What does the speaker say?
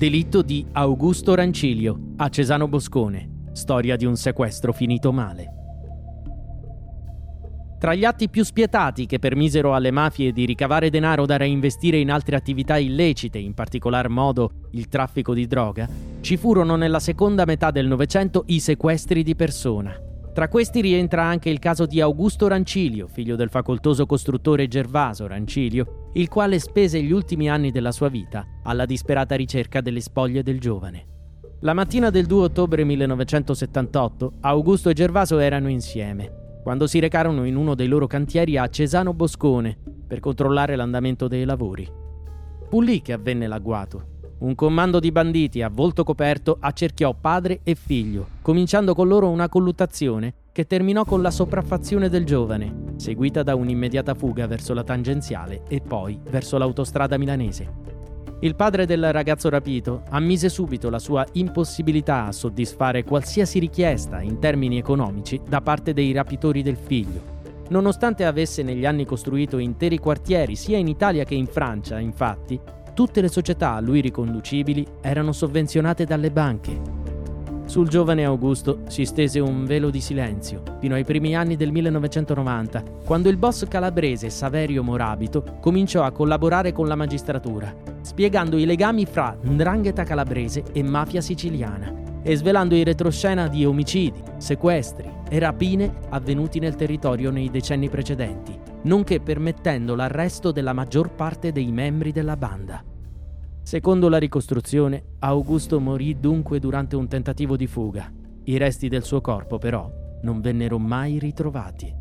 Delitto di Augusto Rancilio a Cesano Boscone. Storia di un sequestro finito male. Tra gli atti più spietati che permisero alle mafie di ricavare denaro da reinvestire in altre attività illecite, in particolar modo il traffico di droga, ci furono nella seconda metà del Novecento i sequestri di persona. Tra questi rientra anche il caso di Augusto Rancilio, figlio del facoltoso costruttore Gervaso Rancilio, il quale spese gli ultimi anni della sua vita alla disperata ricerca delle spoglie del giovane. La mattina del 2 ottobre 1978 Augusto e Gervaso erano insieme, quando si recarono in uno dei loro cantieri a Cesano Boscone per controllare l'andamento dei lavori. Fu lì che avvenne l'agguato. Un comando di banditi a volto coperto accerchiò padre e figlio, cominciando con loro una colluttazione che terminò con la sopraffazione del giovane, seguita da un'immediata fuga verso la tangenziale e poi verso l'autostrada milanese. Il padre del ragazzo rapito ammise subito la sua impossibilità a soddisfare qualsiasi richiesta in termini economici da parte dei rapitori del figlio. Nonostante avesse negli anni costruito interi quartieri sia in Italia che in Francia, infatti, tutte le società a lui riconducibili erano sovvenzionate dalle banche sul giovane Augusto si stese un velo di silenzio fino ai primi anni del 1990, quando il boss calabrese Saverio Morabito cominciò a collaborare con la magistratura, spiegando i legami fra ndrangheta calabrese e mafia siciliana e svelando i retroscena di omicidi, sequestri e rapine avvenuti nel territorio nei decenni precedenti, nonché permettendo l'arresto della maggior parte dei membri della banda. Secondo la ricostruzione, Augusto morì dunque durante un tentativo di fuga. I resti del suo corpo, però, non vennero mai ritrovati.